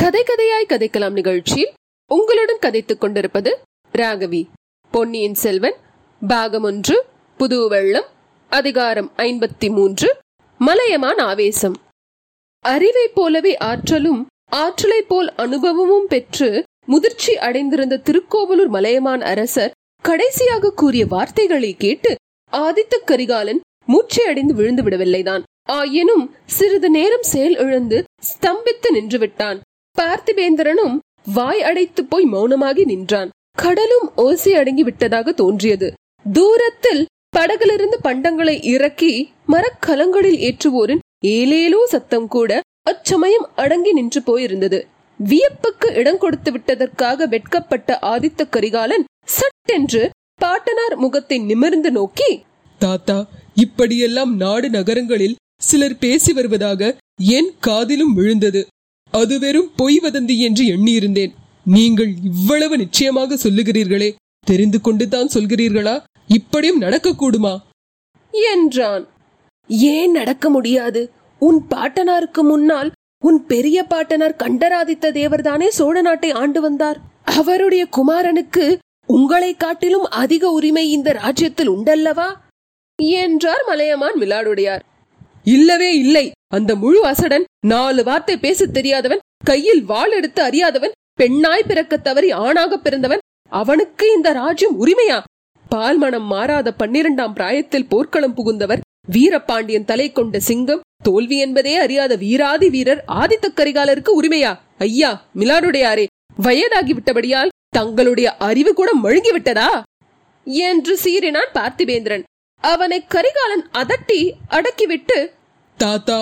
கதை கதையாய் கதைக்கலாம் நிகழ்ச்சியில் உங்களுடன் கதைத்துக் கொண்டிருப்பது ராகவி. பொன்னியின் செல்வன் பாகம் ஒன்று புது வெள்ளம் அதிகாரம் ஐம்பத்தி மூன்று மலையமான் ஆவேசம். அறிவை போலவே ஆற்றலும் ஆற்றலை போல் அனுபவமும் பெற்று முதிர்ச்சி அடைந்திருந்த திருக்கோவலூர் மலையமான் அரசர் கடைசியாக கூறிய வார்த்தைகளை கேட்டு ஆதித்த கரிகாலன் மூச்சை அடைந்து விழுந்து விடவில்லைதான். ஆயினும் சிறிது நேரம் செயல் இழந்து ஸ்தம்பித்து நின்று விட்டான். பார்த்திபேந்திரனும் வாய் அடைத்து போய் மௌனமாகி நின்றான். கடலும் ஓசை அடங்கி விட்டதாக தோன்றியது. தூரத்தில் படகிலிருந்து பண்டங்களை இறக்கி மரக்கலங்களில் ஏற்றுவோரின் ஏலேலோ சத்தம் கூட அச்சமயம் அடங்கி நின்று போயிருந்தது. வியப்புக்கு இடம் கொடுத்து விட்டதற்காக வெட்கப்பட்ட ஆதித்த கரிகாலன் சட்டென்று பாட்டனார் முகத்தை நிமிர்ந்து நோக்கி தாத்தா இப்படியெல்லாம் நாடு நகரங்களில் சிலர் பேசி வருவதாக என் காதிலும் விழுந்தது. அது வெறும் பொய் வதந்தி என்று எண்ணியிருந்தேன். நீங்கள் இவ்வளவு நிச்சயமாக சொல்லுகிறீர்களே. தெரிந்து கொண்டுதான் சொல்கிறீர்களா? இப்படியும் நடக்கக்கூடுமா? என்றான். ஏன் நடக்க முடியாது? உன் பாட்டனாருக்கு முன்னால் உன் பெரிய பாட்டனார் கண்டராதித்த தேவர்தானே சோழ நாட்டை ஆண்டு வந்தார். அவருடைய குமாரனுக்கு உங்களை காட்டிலும் அதிக உரிமை இந்த ராஜ்யத்தில் உண்டல்லவா? என்றார் மலையமான் விளாடுடையார். இல்லவே இல்லை. அந்த முழு அசடன் நாலு வார்த்தை பேச தெரியாதவன் கையில் வாள் எடுத்து அறியாதவன் பெண்ணாய் பிறக்க தவறி ஆணாக பிறந்தவன் அவனுக்கு இந்த ராஜ்யம் உரிமையா? பால்மணம் மாறாத பன்னிரண்டாம் பிராயத்தில் போர்க்களம் புகுந்தவர் வீரபாண்டியன் தலை கொண்ட சிங்கம் தோல்வி என்பதே அறியாத வீராதி வீரர் ஆதித்த கரிகாலருக்கு உரிமையா? ஐயா மிலாடுடையாரே வயதாகி விட்டபடியால் தங்களுடைய அறிவு கூட மழுங்கி விட்டதா என்று சீறினான் பார்த்திபேந்திரன். அவனை கரிகாலன் அதட்டி அடக்கிவிட்டு தாத்தா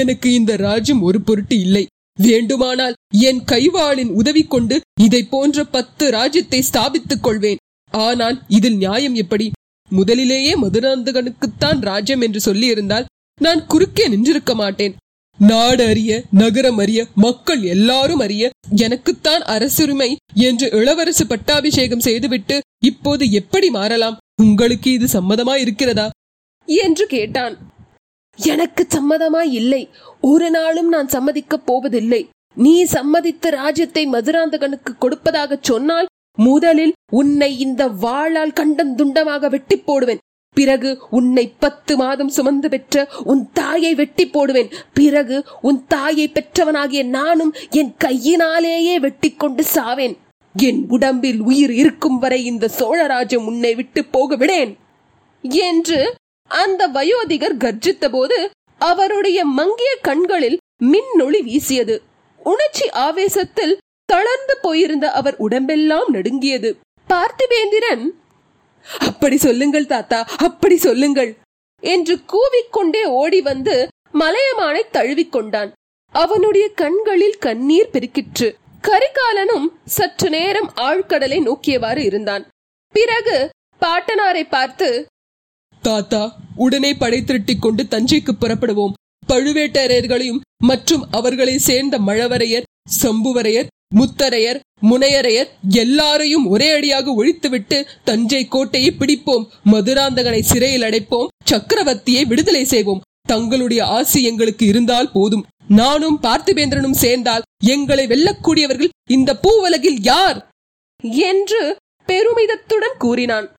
எனக்கு இந்த ராஜ்யம் ஒரு பொருட்டு இல்லை. வேண்டுமானால் என் கைவாளின் உதவி கொண்டு இதை போன்ற பத்து ராஜ்யத்தை ஸ்தாபித்துக் கொள்வேன். ஆனால் இதில் நியாயம் எப்படி? முதலிலேயே மதுராந்தகனுக்குத்தான் ராஜ்யம் என்று சொல்லியிருந்தால் நான் குறுக்கே நின்றிருக்க மாட்டேன். நாடு அறிய நகரம் அறிய மக்கள் எல்லாரும் அறிய எனக்குத்தான் அரசுரிமை என்று இளவரசு பட்டாபிஷேகம் செய்துவிட்டு இப்போது எப்படி மாறலாம்? உங்களுக்கு இது சம்மதமா இருக்கிறதா? என்று கேட்டான். எனக்கு சம்மதமா இல்லை. ஒரு நாளும் நான் சம்மதிக்கப் போவதில்லை. நீ சம்மதித்த ராஜ்யத்தை மதுராந்தகனுக்கு கொடுப்பதாக சொன்னால் முதலில் உன்னை இந்த வாளால் கண்டந்துண்டமாக வெட்டி போடுவேன். பிறகு உன்னை பத்து மாதம் சுமந்து பெற்ற உன் தாயை வெட்டி போடுவேன். பிறகு உன் தாயை பெற்றவனாகிய நானும் என் கையினாலேயே வெட்டி கொண்டு சாவேன். என் உடம்பில் உயிர் இருக்கும் வரை இந்த சோழராஜ்யம் உன்னை விட்டு போகவிடேன் என்று அந்த வயோதிகர் கர்ஜித்த போது அவருடைய மங்கிய கண்களில் மின்னொளி வீசியது. உணர்ச்சி ஆவேசத்தில் தளர்ந்து போயிருந்த அவர் உடம்பெல்லாம் நடுங்கியது. பார்த்திவேந்திரன் அப்படி சொல்லுங்கள் தாத்தா அப்படி சொல்லுங்கள் என்று கூவிக்கொண்டே ஓடி வந்து மலையமானை தழுவிக்கொண்டான். அவனுடைய கண்களில் கண்ணீர் பெருக்கிற்று. கரிகாலனும் சற்று நேரம் ஆழ்கடலை நோக்கியவாறு இருந்தான். பிறகு பாட்டனாரை பார்த்து தாத்தா உடனே படை திரட்டிக் கொண்டு தஞ்சைக்கு புறப்படுவோம். பழுவேட்டரையர்களையும் மற்றும் அவர்களை சேர்ந்த மழவரையர் சம்புவரையர் முத்தரையர் முனையரையர் எல்லாரையும் ஒரே அடியாக ஒழித்துவிட்டு தஞ்சை கோட்டையை பிடிப்போம். மதுராந்தகனை சிறையில் அடைப்போம். சக்கரவர்த்தியை விடுதலை செய்வோம். தங்களுடைய ஆசி எங்களுக்கு இருந்தால் போதும். நானும் பார்த்திபேந்திரனும் சேர்ந்தால் எங்களை வெல்லக்கூடியவர்கள் இந்த பூவுலகில் யார்? என்று பெருமிதத்துடன் கூறினான்.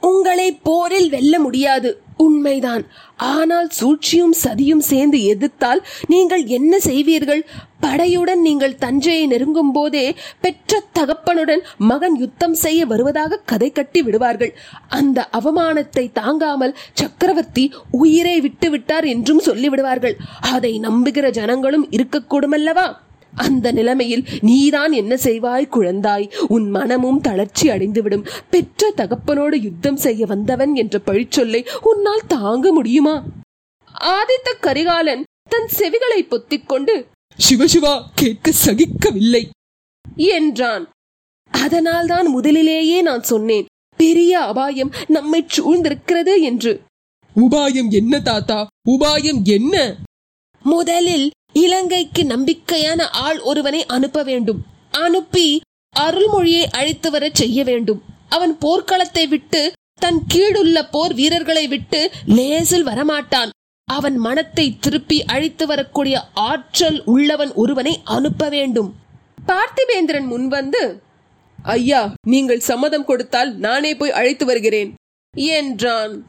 உங்களை போரில் வெல்ல முடியாது. உண்மைதான். ஆனால் சூழ்ச்சியும் சதியும் சேர்ந்து எதிர்த்தால் நீங்கள் என்ன செய்வீர்கள்? படையுடன் நீங்கள் தஞ்சையை நெருங்கும் போதே பெற்ற தகப்பனுடன் மகன் யுத்தம் செய்ய வருவதாக கதை கட்டி விடுவார்கள். அந்த அவமானத்தை தாங்காமல் சக்கரவர்த்தி உயிரை விட்டு விட்டார் என்றும் சொல்லிவிடுவார்கள். அதை நம்புகிற ஜனங்களும் இருக்கக்கூடுமல்லவா அந்த நிலைமையில் நீதான் என்ன செய்வாய் குழந்தாய்? உன் மனமும் தளர்ச்சி அடைந்துவிடும். பெற்ற தகப்பனோடு யுத்தம் செய்ய வந்தவன் என்ற பழிச்சொல்லை உன்னால் தாங்க முடியுமா? ஆதித்த கரிகாலன் தன் செவிகளை பொத்திக் கொண்டு சிவசிவா கேட்க சகிக்கவில்லை. என்றான். அதனால்தான் முதலிலேயே நான் சொன்னேன் பெரிய அபாயம் நம்மை சூழ்ந்திருக்கிறது என்று. உபாயம் என்ன தாத்தா? உபாயம் என்ன? முதலில் இலங்கைக்கு நம்பிக்கையான ஆள் ஒருவனை அனுப்ப வேண்டும். அனுப்பி அருள்மொழியை அழைத்து வரச் செய்ய வேண்டும். அவன் போர்க்களத்தை விட்டு தன் கீழுள்ள போர் வீரர்களை விட்டு லேசில் வரமாட்டான். அவன் மனத்தை திருப்பி அழைத்து வரக்கூடிய ஆற்றல் உள்ளவன் ஒருவனை அனுப்ப வேண்டும். பார்த்திபேந்திரன் முன்வந்து ஐயா நீங்கள் சம்மதம் கொடுத்தால் நானே போய் அழைத்து வருகிறேன். என்றான்.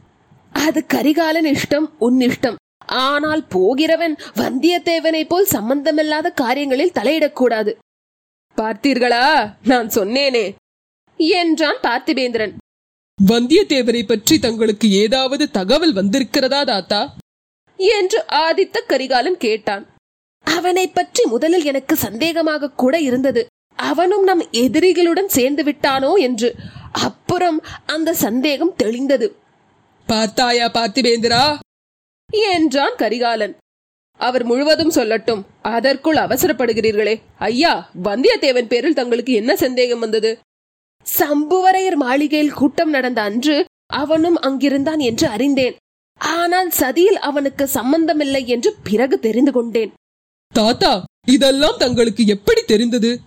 அது கரிகாலன் இஷ்டம் உன் இஷ்டம். ஆனால் போகிறவன் வந்தியத்தேவனை போல் சம்பந்தமில்லாத காரியங்களில் தலையிடக்கூடாது. பார்த்தீர்களா? நான் சொன்னேனே. என்றான் பார்த்திபேந்திரன். வந்தியத்தேவரை பற்றி தங்களுக்கு ஏதாவது தகவல் வந்திருக்கிறதா தாத்தா? என்று ஆதித்த கரிகாலன் கேட்டான். அவனை பற்றி முதலில் எனக்கு சந்தேகமாக கூட இருந்தது. அவனும் நம் எதிரிகளுடன் சேர்ந்து விட்டானோ என்று. அப்புறம் அந்த சந்தேகம் தெளிந்தது. பார்த்தாயா பார்த்திபேந்திரா? என்றான் கரிகாலன். அவர் முழுவதும் சொல்லட்டும். அதற்குள் அவசரப்படுகிறீர்களே. ஐயா வந்தியத்தேவன் பேரில் தங்களுக்கு என்ன சந்தேகம் வந்தது? சம்புவரையர் மாளிகையில் கூட்டம் நடந்த அன்று அவனும் அங்கிருந்தான் என்று அறிந்தேன். ஆனால் சதியில் அவனுக்கு சம்பந்தமில்லை என்று பிறகு தெரிந்து கொண்டேன். தாத்தா இதெல்லாம் தங்களுக்கு எப்படி தெரிந்தது?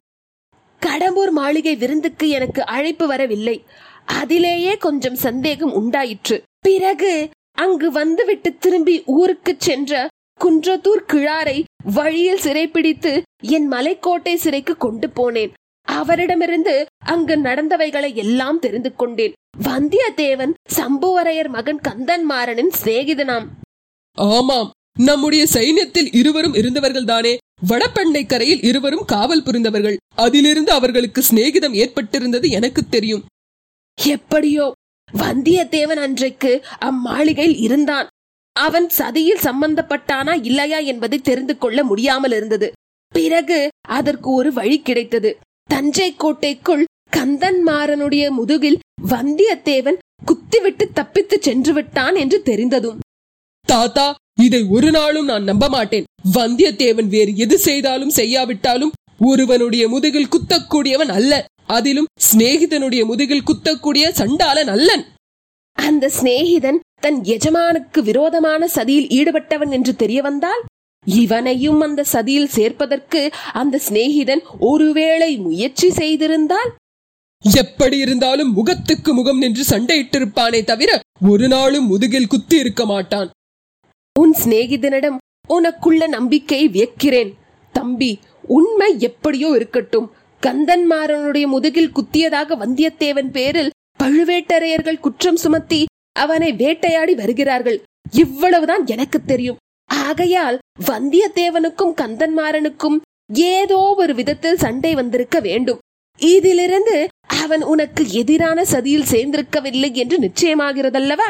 கடம்பூர் மாளிகை விருந்துக்கு எனக்கு அழைப்பு வரவில்லை. அதிலேயே கொஞ்சம் சந்தேகம் உண்டாயிற்று. பிறகு அங்கு வந்துவிட்டு திரும்பி ஊருக்கு சென்ற குன்றத்தூர் கிழாரை வழியில் சிறைப்பிடித்து என் மலைக்கோட்டை சிறைக்கு கொண்டு போனேன். அவரிடமிருந்து அங்கு நடந்தவைகளை எல்லாம் தெரிந்து கொண்டேன். வந்தியத்தேவன் சம்புவரையர் மகன் கந்தன்மாறனின் சிநேகிதனாம். ஆமாம் நம்முடைய சைன்யத்தில் இருவரும் இருந்தவர்கள் தானே. வடபெண்ணை கரையில் இருவரும் காவல் புரிந்தவர்கள். அதிலிருந்து அவர்களுக்கு சிநேகிதம் ஏற்பட்டிருந்தது எனக்கு தெரியும். எப்படியோ வந்தியத்தேவன் அன்றைக்கு அம்மாளிகையில் இருந்தான். அவன் சதியில் சம்பந்தப்பட்டானா இல்லையா என்பதை தெரிந்து கொள்ள முடியாமல் இருந்தது. பிறகு அதற்கு ஒரு வழி கிடைத்தது. தஞ்சை கோட்டைக்குள் கந்தன்மாறனுடைய முதுகில் வந்தியத்தேவன் குத்திவிட்டு தப்பித்து சென்று விட்டான் என்று தெரிந்ததும். தாத்தா இதை ஒரு நாளும் நான் நம்ப மாட்டேன் வந்தியத்தேவன் வேறு எது செய்தாலும் செய்யாவிட்டாலும் ஒருவனுடைய முதுகில் குத்தக்கூடியவன் அல்ல. அதிலும் சிநேகிதனுடைய முதுகில் குத்தக்கூடிய சண்டாளன் அல்லன் அந்த சிநேகிதன் தன் எஜமானுக்கு விரோதமான சதியில் ஈடுபட்டவன் என்று தெரிய வந்தால் இவனையும் அந்த சதியில் சேர்ப்பதற்கு அந்த சிநேகிதன் ஒருவேளை முயற்சி செய்திருந்தால்? எப்படி இருந்தாலும் முகத்துக்கு முகம் நின்று சண்டையிட்டிருப்பானே தவிர ஒரு நாளும் முதுகில் குத்தி இருக்க மாட்டான். உன் சிநேகிதனிடம் உனக்குள்ள நம்பிக்கையை வியக்கிறேன். தம்பி உண்மை எப்படியோ இருக்கட்டும். கந்தன்மாறனுடைய முதுகில் குத்தியதாக வந்தியத்தேவன் பேரில் பழுவேட்டரையர்கள் குற்றம் சுமத்தி அவனை வேட்டையாடி வருகிறார்கள். இவ்வளவுதான் எனக்கு தெரியும். ஆகையால் வந்தியத்தேவனுக்கும் கந்தன்மாறனுக்கும் ஏதோ ஒரு விதத்தில் சண்டை வந்திருக்க வேண்டும். இதிலிருந்து அவன் உனக்கு எதிரான சதியில் சேர்ந்திருக்கவில்லை என்று நிச்சயமாகிறதல்லவா?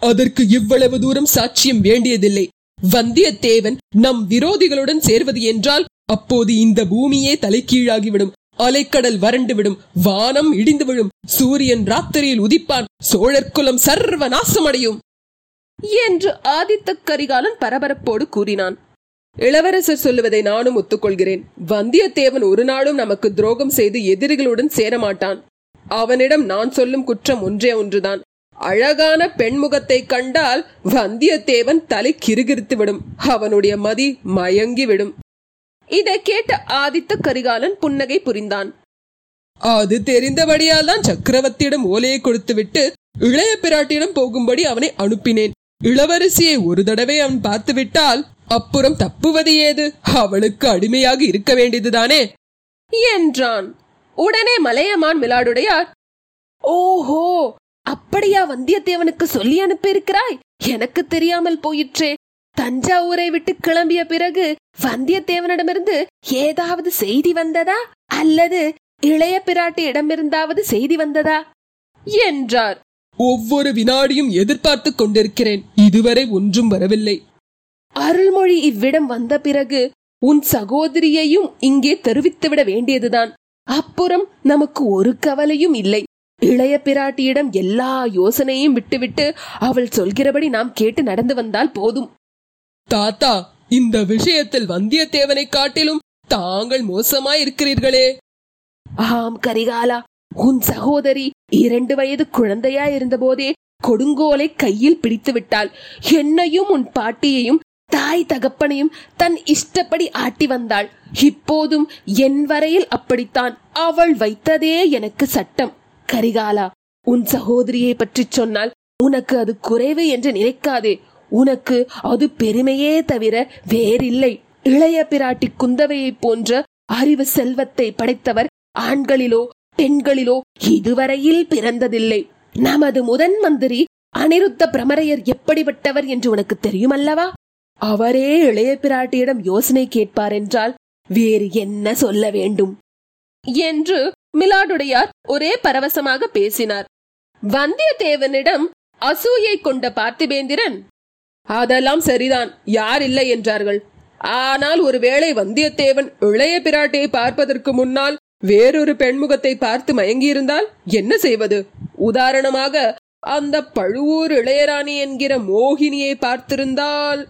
அதற்கு இவ்வளவு தூரம் சாட்சியம் வேண்டியதில்லை. வந்தியத்தேவன் நம் விரோதிகளுடன் சேர்வது என்றால் அப்போது இந்த பூமியே தலைக்கீழாகிவிடும் அலைக்கடல் வறண்டு விடும் வானம் இடிந்து விழும் சூரியன் ராத்திரியில் உதிப்பான். சோழர்குலம் சர்வ நாசமடையும் என்று ஆதித்த கரிகாலன் பரபரப்போடு கூறினான். இளவரசர் சொல்லுவதை நானும் ஒத்துக்கொள்கிறேன். வந்தியத்தேவன் ஒரு நாளும் நமக்கு துரோகம் செய்து எதிரிகளுடன் சேரமாட்டான். அவனிடம் நான் சொல்லும் குற்றம் ஒன்றே ஒன்றுதான். அழகான பெண்முகத்தை கண்டால் வந்தியத்தேவன் தலை கிறுகிறுத்து விடும் அவனுடைய மதி மயங்கி விடும் இதை கேட்ட ஆதித்த கரிகாலன் புன்னகை புரிந்தான். அது தெரிந்தபடியால் தான் சக்கரவர்த்தியிடம் ஓலையை கொடுத்துவிட்டு இளைய பிராட்டியிடம் போகும்படி அவனை அனுப்பினேன். இளவரசியை ஒரு தடவை அவன் பார்த்து விட்டால் அப்புறம் தப்புவது ஏது? அவளுக்கு அடிமையாக இருக்க வேண்டியதுதானே? என்றான். உடனே மலையமான் மிலாடுடையார் ஓஹோ அப்படியா வந்தியத்தேவனுக்கு சொல்லி அனுப்பியிருக்கிறாய்? எனக்கு தெரியாமல் போயிற்றே. தஞ்சாவூரை விட்டு கிளம்பிய பிறகு வந்தியத்தேவனிடமிருந்து ஏதாவது செய்தி வந்ததா? அல்லது இளைய பிராட்டியிடமிருந்தாவது செய்தி வந்ததா? என்றார். ஒவ்வொரு வினாடியும் எதிர்பார்த்து கொண்டிருக்கிறேன். இதுவரை ஒன்றும் வரவில்லை. அருள்மொழி இவ்விடம் வந்த பிறகு உன் சகோதரியையும் இங்கே தெரிவித்துவிட வேண்டியதுதான். அப்புறம் நமக்கு ஒரு கவலையும் இல்லை. இளைய பிராட்டியிடம் எல்லா யோசனையும் விட்டுவிட்டு அவள் சொல்கிறபடி நாம் கேட்டு நடந்து வந்தால் போதும். தாத்தா இந்த விஷயத்தில் வந்தியத்தேவனை காட்டிலும் தாங்கள் மோசமாய் இருக்கிறீர்களே ஆம் கரிகாலா. உன் சகோதரி இரண்டு வயது குழந்தையா இருந்தபோதே கொடுங்கோலை கையில் பிடித்து விட்டாள் என்னையும் உன் பாட்டியையும் தாய் தகப்பனையும் தன் இஷ்டப்படி ஆட்டி வந்தாள். இப்போதும் என் வரையில் அப்படித்தான். அவள் வைத்ததே எனக்கு சட்டம். கரிகாலா உன் சகோதரியை பற்றி சொன்னால் உனக்கு அது குறைவு என்று நினைக்காதே. உனக்கு அது பெருமையே தவிர வேறில்லை. இளைய பிராட்டி குந்தவையைப் போன்ற அறிவு செல்வத்தை படைத்தவர் ஆண்களிலோ பெண்களிலோ இதுவரையில் பிறந்ததில்லை. நமது முதன் மந்திரி அனிருத்த பிரமரையர் எப்படிப்பட்டவர் என்று உனக்கு தெரியுமல்லவா? அவரே இளைய பிராட்டியிடம் யோசனை கேட்பார் என்றால் வேறு என்ன சொல்ல வேண்டும்? என்று மிலாடுடையார் ஒரே பரவசமாக பேசினார். வந்தியத்தேவனிடம் அசூயை கொண்ட பார்த்திபேந்திரன் அதெல்லாம் சரிதான். யார் இல்லை என்றார்கள். ஆனால் ஒருவேளை வந்தியத்தேவன் இளைய பிராட்டியை பார்ப்பதற்கு முன்னால் வேறொரு பெண்முகத்தை பார்த்து மயங்கியிருந்தால் என்ன செய்வது? உதாரணமாக அந்த பழுவூர் இளையராணி என்கிற மோகினியை பார்த்திருந்தால்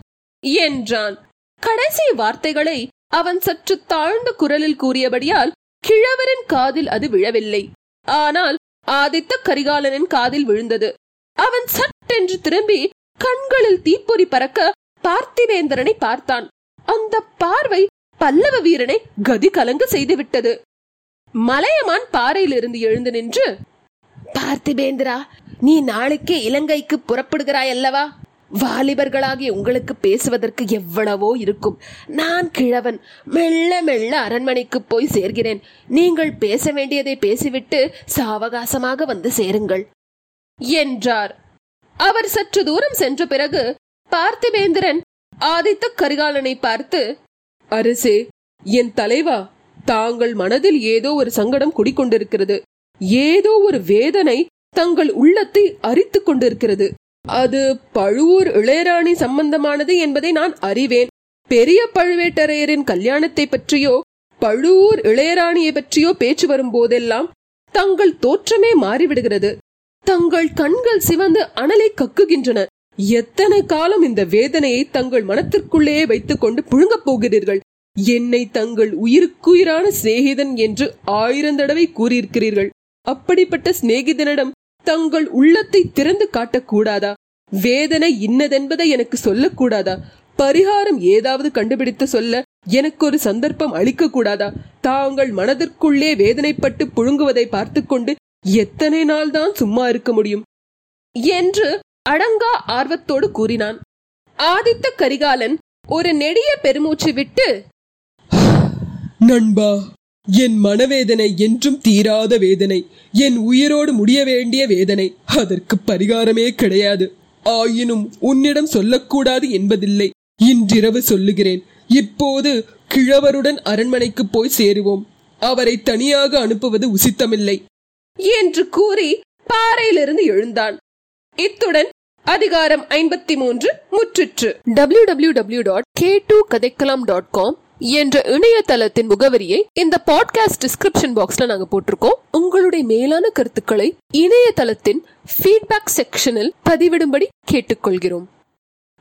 என்றான். கடைசி வார்த்தைகளை அவன் சற்று தாழ்ந்த குரலில் கூறியபடியால் கிழவரின் காதில் அது விழவில்லை. ஆனால் ஆதித்த கரிகாலனின் காதில் விழுந்தது. அவன் சட்டென்று திரும்பி கண்களில் தீப்பொறி பறக்க பார்த்திவேந்திரனை பார்த்தான். அந்த பார்வை பல்லவ வீரனை கதி கலங்க செய்துவிட்டது. மலையமான் பாறையிலிருந்து எழுந்து நின்று பார்த்திபேந்திரா நீ நாளைக்கே இலங்கைக்கு புறப்படுகிறாய் அல்லவா வாலிபர்களாகிய உங்களுக்கு பேசுவதற்கு எவ்வளவோ இருக்கும். நான் கிழவன் மெல்ல மெல்ல அரண்மனைக்கு போய் சேர்கிறேன். நீங்கள் பேச வேண்டியதை பேசிவிட்டு சாவகாசமாக வந்து சேருங்கள். என்றார். அவர் சற்று தூரம் சென்ற பிறகு பார்த்திபேந்திரன் ஆதித்த கரிகாலனை பார்த்து அரசே என் தலைவா தாங்கள் மனதில் ஏதோ ஒரு சங்கடம் குடிக்கொண்டிருக்கிறது. ஏதோ ஒரு வேதனை தங்கள் உள்ளத்தை அரித்துக் கொண்டிருக்கிறது. அது பழுவூர் இளையராணி சம்பந்தமானது என்பதை நான் அறிவேன். பெரிய பழுவேட்டரையரின் கல்யாணத்தை பற்றியோ பழுவூர் இளையராணியை பற்றியோ பேச்சு வரும் போதெல்லாம் தங்கள் தோற்றமே மாறிவிடுகிறது. தங்கள் கண்கள் சிவந்து அனலை கக்குகின்றன. எத்தனை காலம் இந்த வேதனையை தங்கள் மனத்திற்குள்ளேயே வைத்துக் கொண்டு புழுங்கப் போகிறீர்கள்? என்னை தங்கள் உயிருக்குயிரான சிநேகிதன் என்று ஆயிரம் தடவை கூறியிருக்கிறீர்கள். அப்படிப்பட்ட சிநேகிதனிடம் தங்கள் உள்ளத்தை திறந்து காட்டக்கூடாதா வேதனை இன்னதென்பதை எனக்கு சொல்லக்கூடாதா பரிகாரம் ஏதாவது கண்டுபிடித்து சொல்ல எனக்கு ஒரு சந்தர்ப்பம் அளிக்க கூடாதா? தாங்கள் மனதிற்குள்ளே வேதனைப்பட்டு புழுங்குவதை பார்த்து கொண்டு எத்தனை நாள் தான் சும்மா இருக்க முடியும்? என்று அடங்கா ஆர்வத்தோடு கூறினான். ஆதித்த கரிகாலன் ஒரு நெடிய பெருமூச்சு விட்டு நண்பா என் மனவேதனை என்றும் தீராத வேதனை என் உயிரோடு முடிய வேண்டிய வேதனை அதற்கு பரிகாரமே கிடையாது. ஆயினும் உன்னிடம் சொல்லக்கூடாது என்பதில்லை. இன்றிரவு சொல்லுகிறேன் இப்போது கிழவருடன் அரண்மனைக்கு போய் சேருவோம். அவரை தனியாக அனுப்புவது உசித்தமில்லை. என்று கூறி பாறையிலிருந்து எழுந்தான். இத்துடன் அதிகாரம் ஐம்பத்தி மூன்று முற்றிற்று. W W W dot K two கதைக்கலாம் டாட் காம் என்ற இணையதளத்தின் முகவரியை இந்த பாட்காஸ்ட் டிஸ்கிரிப்ஷன் பாக்ஸ்ல நாங்க போட்டிருக்கோம். உங்களுடைய மேலான கருத்துக்களை இணையதளத்தின் ஃபீட்பேக் செக்ஷனில் பதிவிடும்படி கேட்டுக்கொள்கிறோம்.